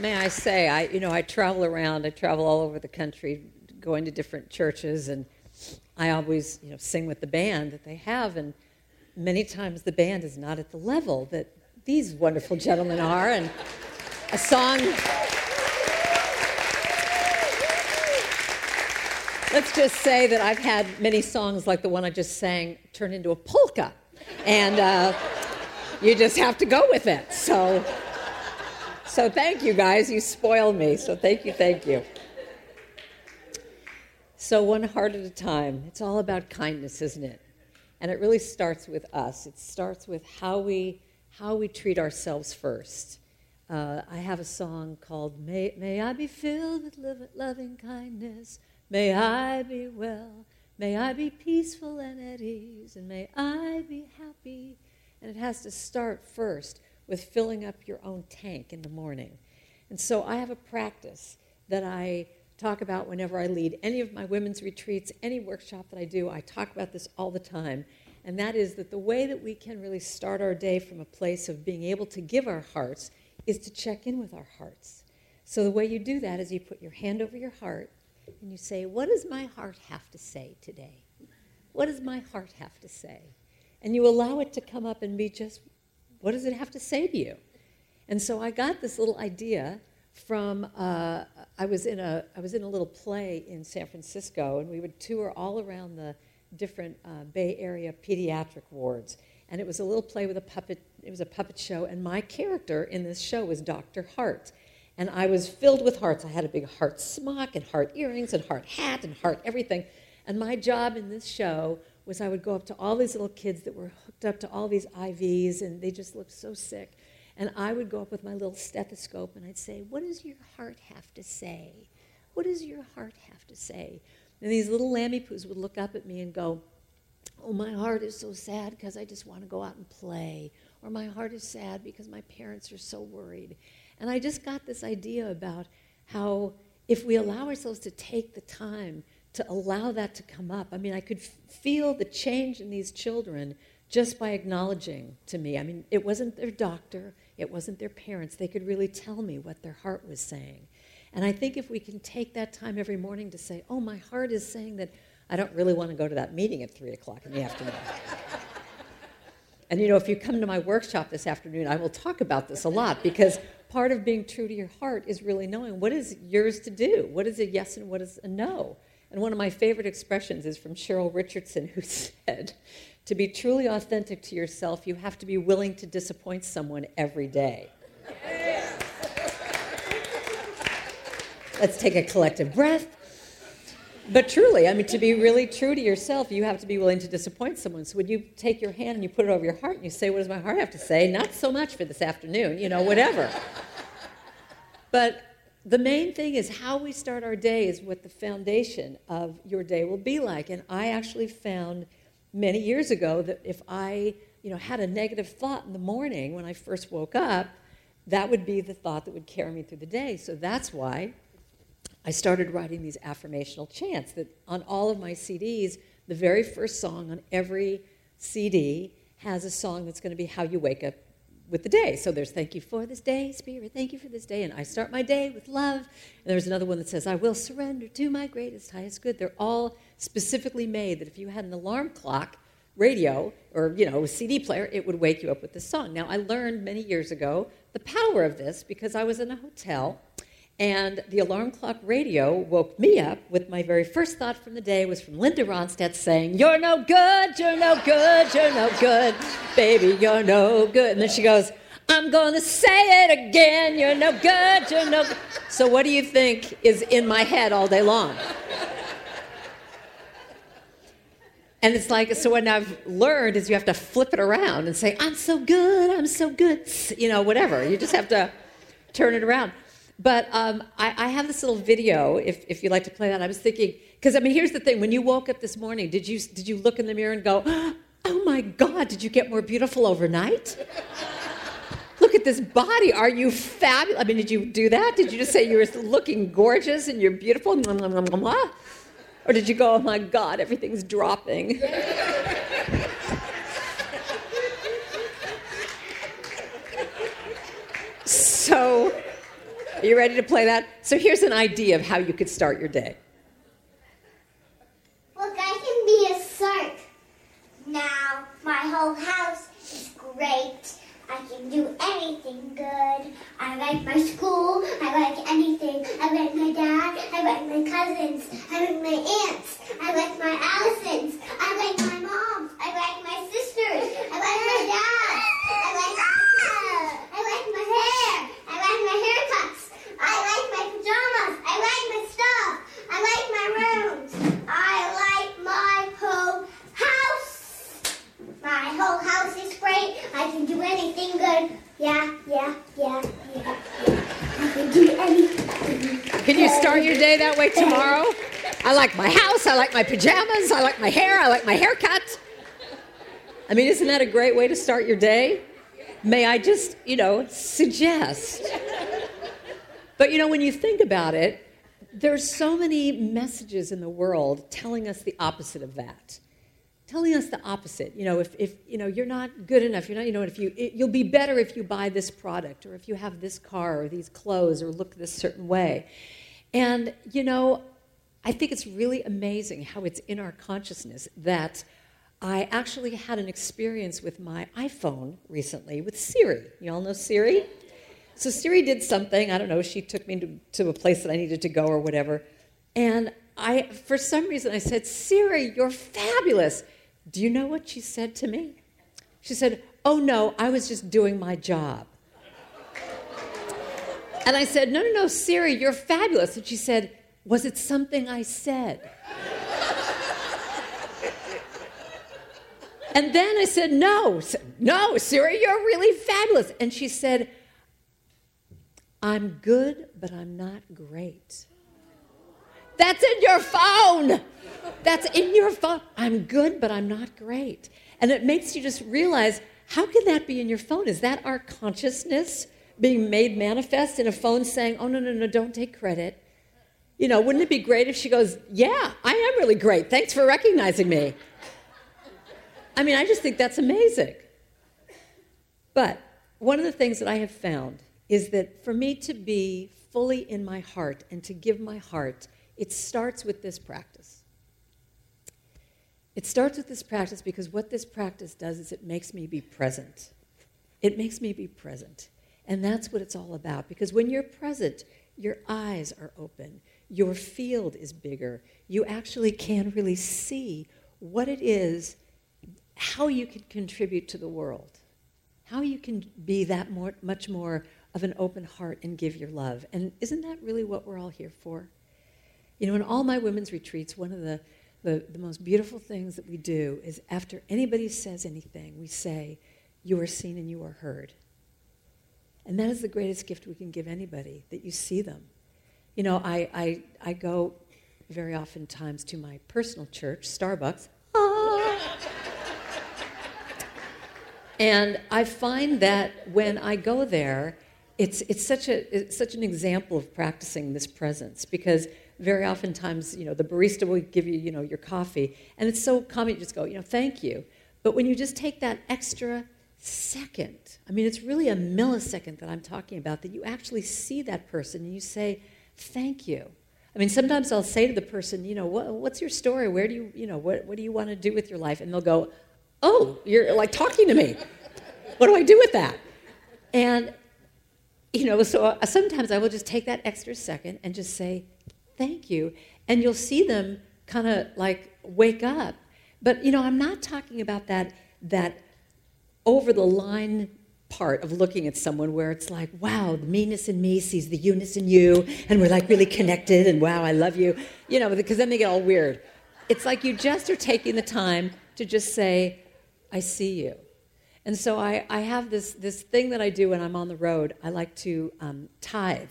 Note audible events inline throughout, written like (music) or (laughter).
May I say, I you know I travel around. I travel all over the country, going to different churches, and I always you know sing with the band that they have, and many times the band is not at the level that these wonderful gentlemen are, and a song. Let's just say that I've had many songs like the one I just sang turn into a polka, and uh, you just have to go with it. So. So thank you guys. You spoiled me. So thank you, thank you. So one heart at a time. It's all about kindness, isn't it? And it really starts with us. It starts with how we how we treat ourselves first. Uh, I have a song called may, may I be filled with loving kindness. May I be well. May I be peaceful and at ease. And may I be happy. And it has to start first with filling up your own tank in the morning. And so I have a practice that I talk about whenever I lead any of my women's retreats, any workshop that I do. I talk about this all the time. And that is that the way that we can really start our day from a place of being able to give our hearts is to check in with our hearts. So the way you do that is you put your hand over your heart and you say, What does my heart have to say today? What does my heart have to say? And you allow it to come up and be just what does it have to say to you? And so I got this little idea from uh, I was in a I was in a little play in San Francisco, and we would tour all around the different uh, Bay Area pediatric wards. And it was a little play with a puppet. It was a puppet show, and my character in this show was Dr. Heart. And I was filled with hearts. I had a big heart smock and heart earrings and heart hat and heart everything. And my job in this show was I would go up to all these little kids that were hooked up to all these IVs and they just looked so sick. And I would go up with my little stethoscope and I'd say, What does your heart have to say? What does your heart have to say? And these little lammy poos would look up at me and go, Oh, my heart is so sad because I just want to go out and play. Or my heart is sad because my parents are so worried. And I just got this idea about how if we allow ourselves to take the time to allow that to come up. I mean, I could feel the change in these children just by acknowledging to me. I mean, it wasn't their doctor, it wasn't their parents. They could really tell me what their heart was saying. And I think if we can take that time every morning to say, oh, my heart is saying that I don't really want to go to that meeting at 3 o'clock in the afternoon. and you know, if you come to my workshop this afternoon, I will talk about this a lot because part of being true to your heart is really knowing what is yours to do, what is a yes and what is a no. And one of my favorite expressions is from Cheryl Richardson, who (laughs) said, To be truly authentic to yourself, you have to be willing to disappoint someone every day. Let's take a collective breath. But truly, I mean, to be really true to yourself, you have to be willing to disappoint someone. So when you take your hand and you put it over your heart and you say, What does my heart have to say? Not so much for this afternoon, you know, whatever. but the main thing is how we start our day is what the foundation of your day will be like. And I actually found many years ago that if I, you know, had a negative thought in the morning when I first woke up, that would be the thought that would carry me through the day. So that's why I started writing these affirmational chants that on all of my CDs, the very first song on every CD has a song that's going to be how you wake up with the day. So there's thank you for this day, Spirit, thank you for this day. And I start my day with love. And there's another one that says, I will surrender to my greatest, highest good. They're all specifically made that if you had an alarm clock, radio, or you know, a CD player, it would wake you up with this song. Now I learned many years ago the power of this because I was in a hotel and the alarm clock radio woke me up with my very first thought from the day was from Linda Ronstadt saying, You're no good, you're no good, you're no good, baby, you're no good. And then she goes, I'm to say it again, you're no good, you're no good. So, what do you think is in my head all day long? And it's like, so what I've learned is you have to flip it around and say, I'm so good, I'm so good, you know, whatever. You just have to turn it around. But um, I, I, have this little video, if, if you'd like to play that. I was thinking, because I mean, here's the thing: when you woke up this morning, did you did you look in the mirror and go, "Oh my God, did you get more beautiful overnight?" look at this body. Are you fabulous? I mean, did you do that? Did you just say you were looking gorgeous and you're beautiful? Or did you go, "Oh my God, everything's dropping"? so Are you ready to play that? So here's an idea of how you could start your day. Look, I can be a shark. Now, my whole house is great. I can do anything good. I like my school. I like anything. I like my dad. I like my cousins. I like my aunts. I like my Allisons. I like my moms. I like my sisters. I like my dad. I like I like my hair. I like my haircuts. I like my pajamas. I like my stuff. I like my rooms. I like my whole house. My whole house is great. I can do anything good. Yeah, yeah, yeah, yeah, yeah. I can do anything. Can you start your day that way tomorrow? I like my house, I like my pajamas, I like my hair, I like my haircut. I mean, isn't that a great way to start your day? May I just, you know, suggest? But you know, when you think about it, there's so many messages in the world telling us the opposite of that telling us the opposite. You know, if, if you know you're not good enough, you're not, you know, if you it, you'll be better if you buy this product or if you have this car or these clothes or look this certain way. And you know, I think it's really amazing how it's in our consciousness that I actually had an experience with my iPhone recently with Siri. You all know Siri? So Siri did something, I don't know, she took me to, to a place that I needed to go or whatever. And I, for some reason, I said, Siri, you're fabulous. Do you know what she said to me? She said, Oh no, I was just doing my job. And I said, No, no, no, Siri, you're fabulous. And she said, Was it something I said? and then I said, No, no, Siri, you're really fabulous. And she said, I'm good, but I'm not great. That's in your phone. That's in your phone. I'm good, but I'm not great. And it makes you just realize how can that be in your phone? Is that our consciousness being made manifest in a phone saying, oh, no, no, no, don't take credit? You know, wouldn't it be great if she goes, yeah, I am really great. Thanks for recognizing me. I mean, I just think that's amazing. But one of the things that I have found is that for me to be fully in my heart and to give my heart, it starts with this practice. It starts with this practice because what this practice does is it makes me be present. It makes me be present. And that's what it's all about. Because when you're present, your eyes are open, your field is bigger. You actually can really see what it is, how you can contribute to the world, how you can be that more, much more of an open heart and give your love. And isn't that really what we're all here for? You know, in all my women's retreats, one of the the, the most beautiful things that we do is after anybody says anything, we say, You are seen and you are heard. And that is the greatest gift we can give anybody, that you see them. You know, I, I, I go very often times to my personal church, Starbucks. (laughs) And I find that when I go there, it's, it's, such a, it's such an example of practicing this presence because very oftentimes, you know, the barista will give you, you know, your coffee, and it's so common, you just go, you know, thank you. But when you just take that extra second, I mean, it's really a millisecond that I'm talking about, that you actually see that person and you say, thank you. I mean, sometimes I'll say to the person, you know, what, what's your story? Where do you, you know, what, what do you want to do with your life? And they'll go, oh, you're like talking to me. What do I do with that? And, you know, so uh, sometimes I will just take that extra second and just say, thank you. And you'll see them kind of like wake up. But you know, I'm not talking about that that over the line part of looking at someone where it's like, wow, the meanness in me sees the eunice in you, and we're like really connected, and wow, I love you. You know, because then they get all weird. It's like you just are taking the time to just say, I see you. And so I, I have this, this thing that I do when I'm on the road. I like to um, tithe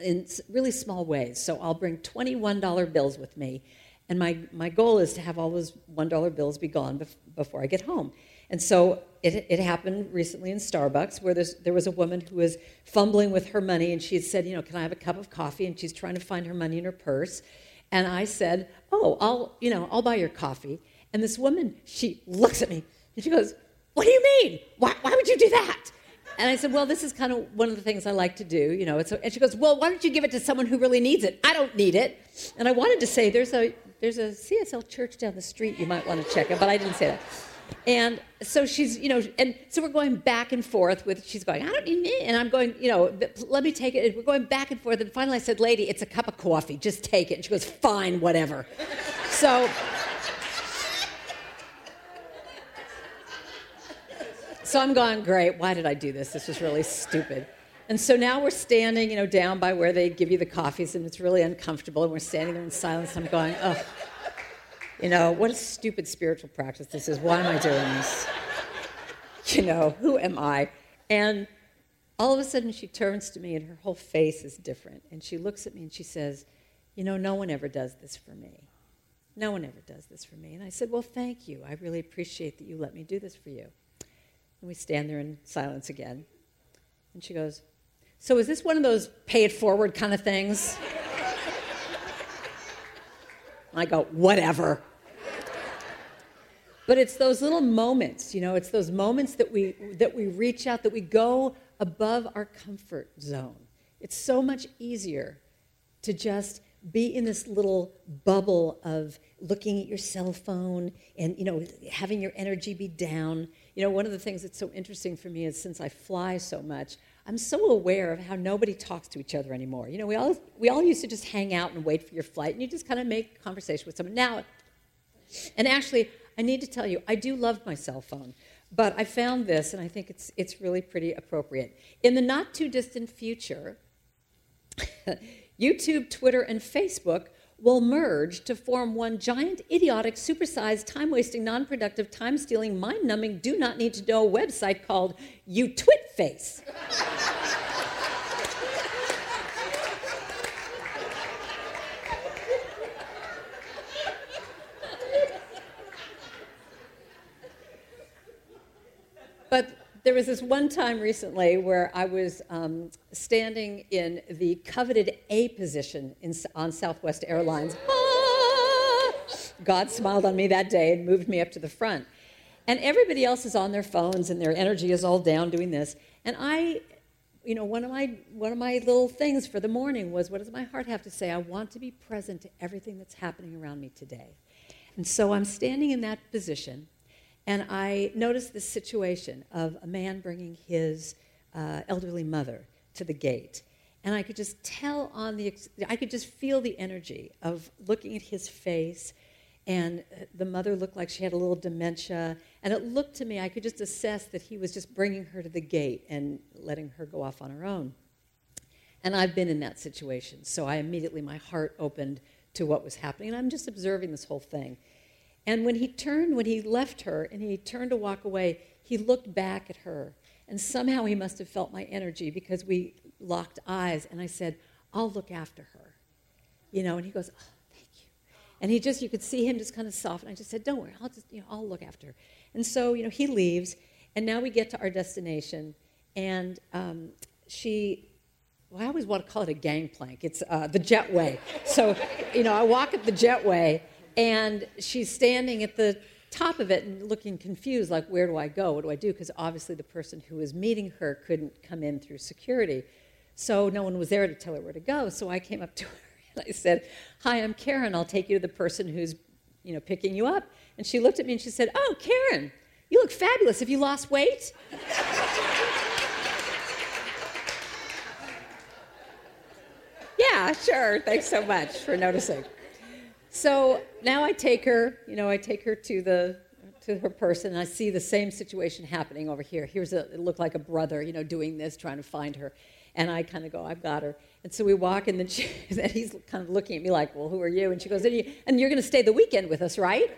in really small ways. So I'll bring $21 bills with me, and my, my goal is to have all those $1 bills be gone bef- before I get home. And so it, it happened recently in Starbucks where there was a woman who was fumbling with her money, and she had said, You know, can I have a cup of coffee? And she's trying to find her money in her purse. And I said, Oh, I'll, you know, I'll buy your coffee. And this woman, she looks at me and she goes, What do you mean? Why, why would you do that? And I said, well, this is kind of one of the things I like to do, you know. and she goes, well, why don't you give it to someone who really needs it? I don't need it. And I wanted to say, there's a there's a CSL church down the street you might want to check it, but I didn't say that. And so she's, you know, and so we're going back and forth with, she's going, I don't need it. And I'm going, you know, let me take it. And we're going back and forth. And finally I said, lady, it's a cup of coffee. Just take it. And she goes, fine, whatever. so, so I'm going, great. Why did I do this? This was really stupid. And so now we're standing, you know, down by where they give you the coffees, and it's really uncomfortable. And we're standing there in silence. I'm going, oh, you know, what a stupid spiritual practice this is. Why am I doing this? You know, who am I? And all of a sudden she turns to me and her whole face is different. And she looks at me and she says, You know, no one ever does this for me. No one ever does this for me. And I said, Well, thank you. I really appreciate that you let me do this for you. And we stand there in silence again. And she goes, So is this one of those pay it forward kind of things? I go, Whatever. But it's those little moments, you know, it's those moments that we, that we reach out, that we go above our comfort zone. It's so much easier to just be in this little bubble of looking at your cell phone and you know having your energy be down. You know one of the things that's so interesting for me is since i fly so much i'm so aware of how nobody talks to each other anymore. You know we all we all used to just hang out and wait for your flight and you just kind of make conversation with someone. Now and actually I need to tell you, I do love my cell phone, but I found this and I think it's, it's really pretty appropriate. In the not too distant future, (laughs) YouTube, Twitter, and Facebook will merge to form one giant, idiotic, supersized, time wasting, non productive, time stealing, mind numbing, do not need to know website called You Twit (laughs) Face. But there was this one time recently where I was um, standing in the coveted A position in, on Southwest Airlines. Ah! God smiled on me that day and moved me up to the front. And everybody else is on their phones and their energy is all down doing this. And I, you know, one of my one of my little things for the morning was what does my heart have to say? I want to be present to everything that's happening around me today. And so I'm standing in that position and I noticed this situation of a man bringing his uh, elderly mother to the gate. And I could just tell on the, I could just feel the energy of looking at his face. And the mother looked like she had a little dementia. And it looked to me, I could just assess that he was just bringing her to the gate and letting her go off on her own. And I've been in that situation. So I immediately, my heart opened to what was happening. And I'm just observing this whole thing. And when he turned, when he left her and he turned to walk away, he looked back at her. And somehow he must have felt my energy because we locked eyes. And I said, I'll look after her. You know, and he goes, oh, thank you. And he just, you could see him just kind of soften. I just said, don't worry, I'll just, you know, I'll look after her. And so, you know, he leaves. And now we get to our destination. And um, she, well, I always want to call it a gangplank. It's uh, the jetway. So, you know, I walk up the jetway and she's standing at the top of it and looking confused, like, where do I go? What do I do? Because obviously the person who was meeting her couldn't come in through security. So no one was there to tell her where to go. So I came up to her and I said, Hi, I'm Karen. I'll take you to the person who's you know, picking you up. And she looked at me and she said, Oh, Karen, you look fabulous. Have you lost weight? (laughs) yeah, sure. Thanks so much for noticing. So now I take her, you know, I take her to the to her person, and I see the same situation happening over here. Here's a it looked like a brother, you know, doing this, trying to find her, and I kind of go, I've got her. And so we walk, and then, she, (laughs) then he's kind of looking at me like, Well, who are you? And she goes, And, you, and you're going to stay the weekend with us, right?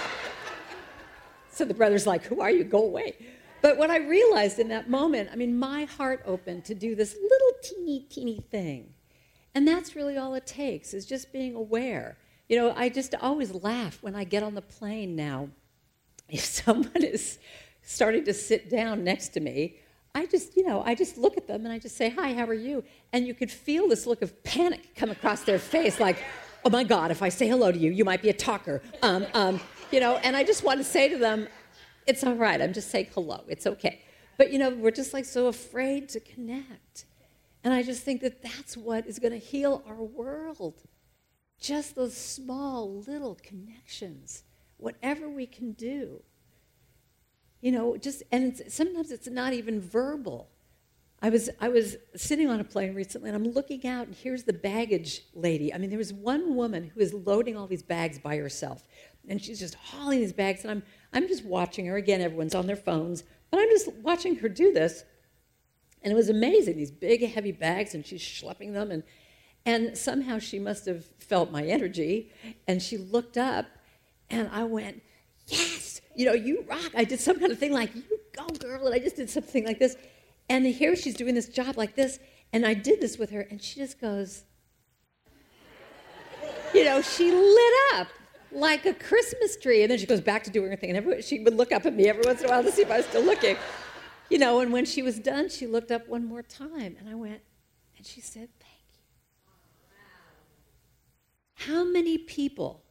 (laughs) so the brother's like, Who are you? Go away. But what I realized in that moment, I mean, my heart opened to do this little teeny, teeny thing and that's really all it takes, is just being aware. You know, I just always laugh when I get on the plane now. (laughs) If someone is starting to sit down next to me, I just, you know, I just look at them and I just say, Hi, how are you? And you could feel this look of panic come across their face, like, Oh my God, if I say hello to you, you might be a talker. Um, um, you know, and I just want to say to them, It's all right, I'm just saying hello, it's okay. But you know, we're just like so afraid to connect. And I just think that that's what is going to heal our world. Just those small little connections, whatever we can do. You know, just, and it's, sometimes it's not even verbal. I was, I was sitting on a plane recently and I'm looking out, and here's the baggage lady. I mean, there was one woman who is loading all these bags by herself, and she's just hauling these bags, and I'm, I'm just watching her. Again, everyone's on their phones, but I'm just watching her do this. And it was amazing, these big, heavy bags, and she's schlepping them. And, and somehow she must have felt my energy, and she looked up, and I went, Yes, you know, you rock. I did some kind of thing like, You go, girl. And I just did something like this. And here she's doing this job like this, and I did this with her, and she just goes, you know, she lit up like a Christmas tree. And then she goes back to doing her thing, and everyone, she would look up at me every once in a while to see if I was still looking. You know, and when she was done, she looked up one more time, and I went, and she said, Thank you. How many people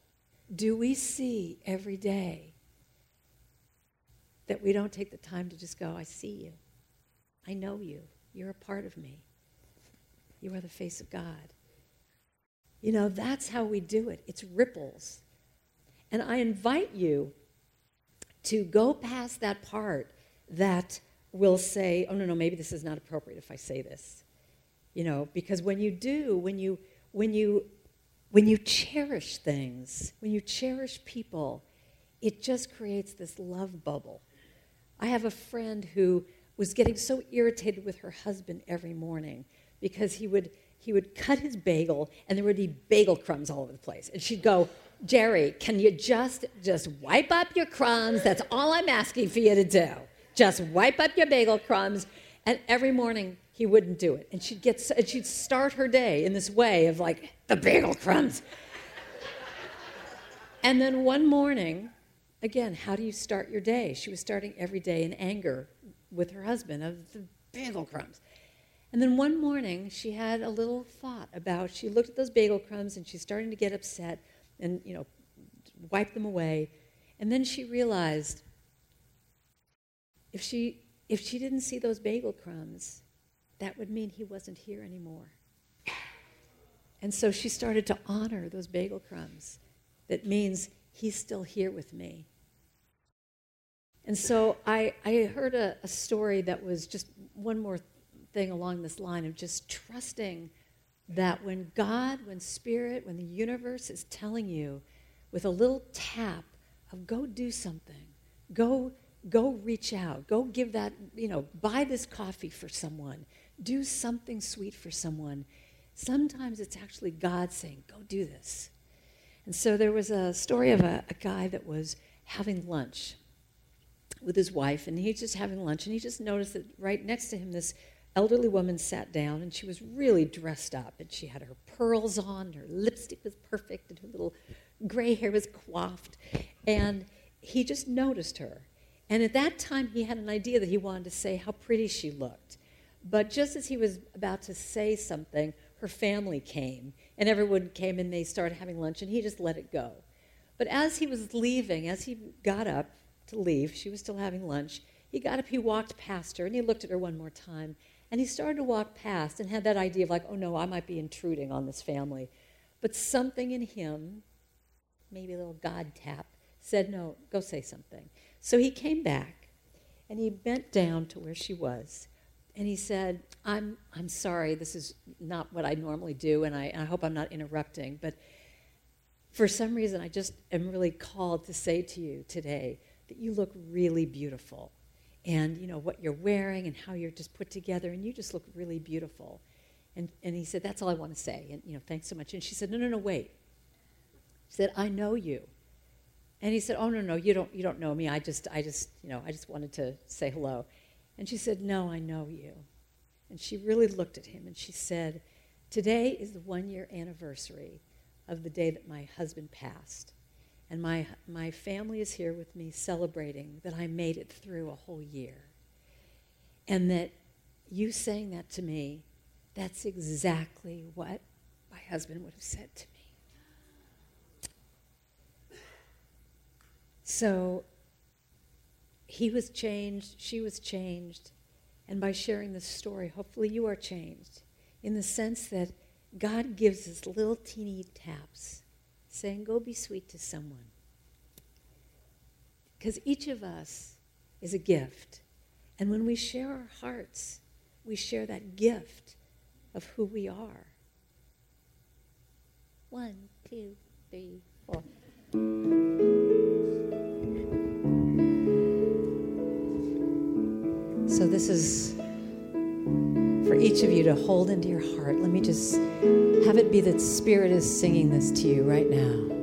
do we see every day that we don't take the time to just go, I see you? I know you. You're a part of me. You are the face of God. You know, that's how we do it. It's ripples. And I invite you to go past that part that will say, oh, no, no, maybe this is not appropriate if I say this. You know, because when you do, when you, when you, when you cherish things, when you cherish people, it just creates this love bubble. I have a friend who was getting so irritated with her husband every morning because he would he would cut his bagel and there would be bagel crumbs all over the place and she'd go jerry can you just just wipe up your crumbs that's all i'm asking for you to do just wipe up your bagel crumbs and every morning he wouldn't do it and she'd get and she'd start her day in this way of like the bagel crumbs and then one morning again how do you start your day she was starting every day in anger with her husband of the bagel crumbs. And then one morning, she had a little thought about, she looked at those bagel crumbs and she's starting to get upset and, you know, wipe them away. And then she realized if she, if she didn't see those bagel crumbs, that would mean he wasn't here anymore. And so she started to honor those bagel crumbs. That means he's still here with me. And so I, I heard a, a story that was just one more thing along this line of just trusting that when God, when Spirit, when the universe is telling you with a little tap of go do something, go go reach out, go give that, you know, buy this coffee for someone, do something sweet for someone. Sometimes it's actually God saying, go do this. And so there was a story of a, a guy that was having lunch with his wife, and he's just having lunch, and he just noticed that right next to him, this elderly woman sat down, and she was really dressed up, and she had her pearls on, her lipstick was perfect, and her little gray hair was coiffed, and he just noticed her. And at that time, he had an idea that he wanted to say how pretty she looked. But just as he was about to say something, her family came, and everyone came and they started having lunch, and he just let it go. But as he was leaving, as he got up, to leave. She was still having lunch. He got up, he walked past her, and he looked at her one more time. And he started to walk past and had that idea of, like, oh no, I might be intruding on this family. But something in him, maybe a little God tap, said, no, go say something. So he came back and he bent down to where she was. And he said, I'm, I'm sorry, this is not what I normally do, and I, I hope I'm not interrupting, but for some reason, I just am really called to say to you today that you look really beautiful. And, you know, what you're wearing and how you're just put together, and you just look really beautiful. And, and he said, That's all I want to say. And, you know, thanks so much. And she said, No, no, no, wait. She said, I know you. And he said, Oh, no, no, you don't, you don't know me. I just, I just, you know, I just wanted to say hello. And she said, No, I know you. And she really looked at him and she said, Today is the one year anniversary of the day that my husband passed. And my, my family is here with me celebrating that I made it through a whole year. And that you saying that to me, that's exactly what my husband would have said to me. So he was changed, she was changed, And by sharing this story, hopefully you are changed in the sense that God gives us little teeny taps saying, Go be sweet to someone. Because each of us is a gift. And when we share our hearts, we share that gift of who we are. One, two, three, four. So, this is for each of you to hold into your heart. Let me just have it be that Spirit is singing this to you right now.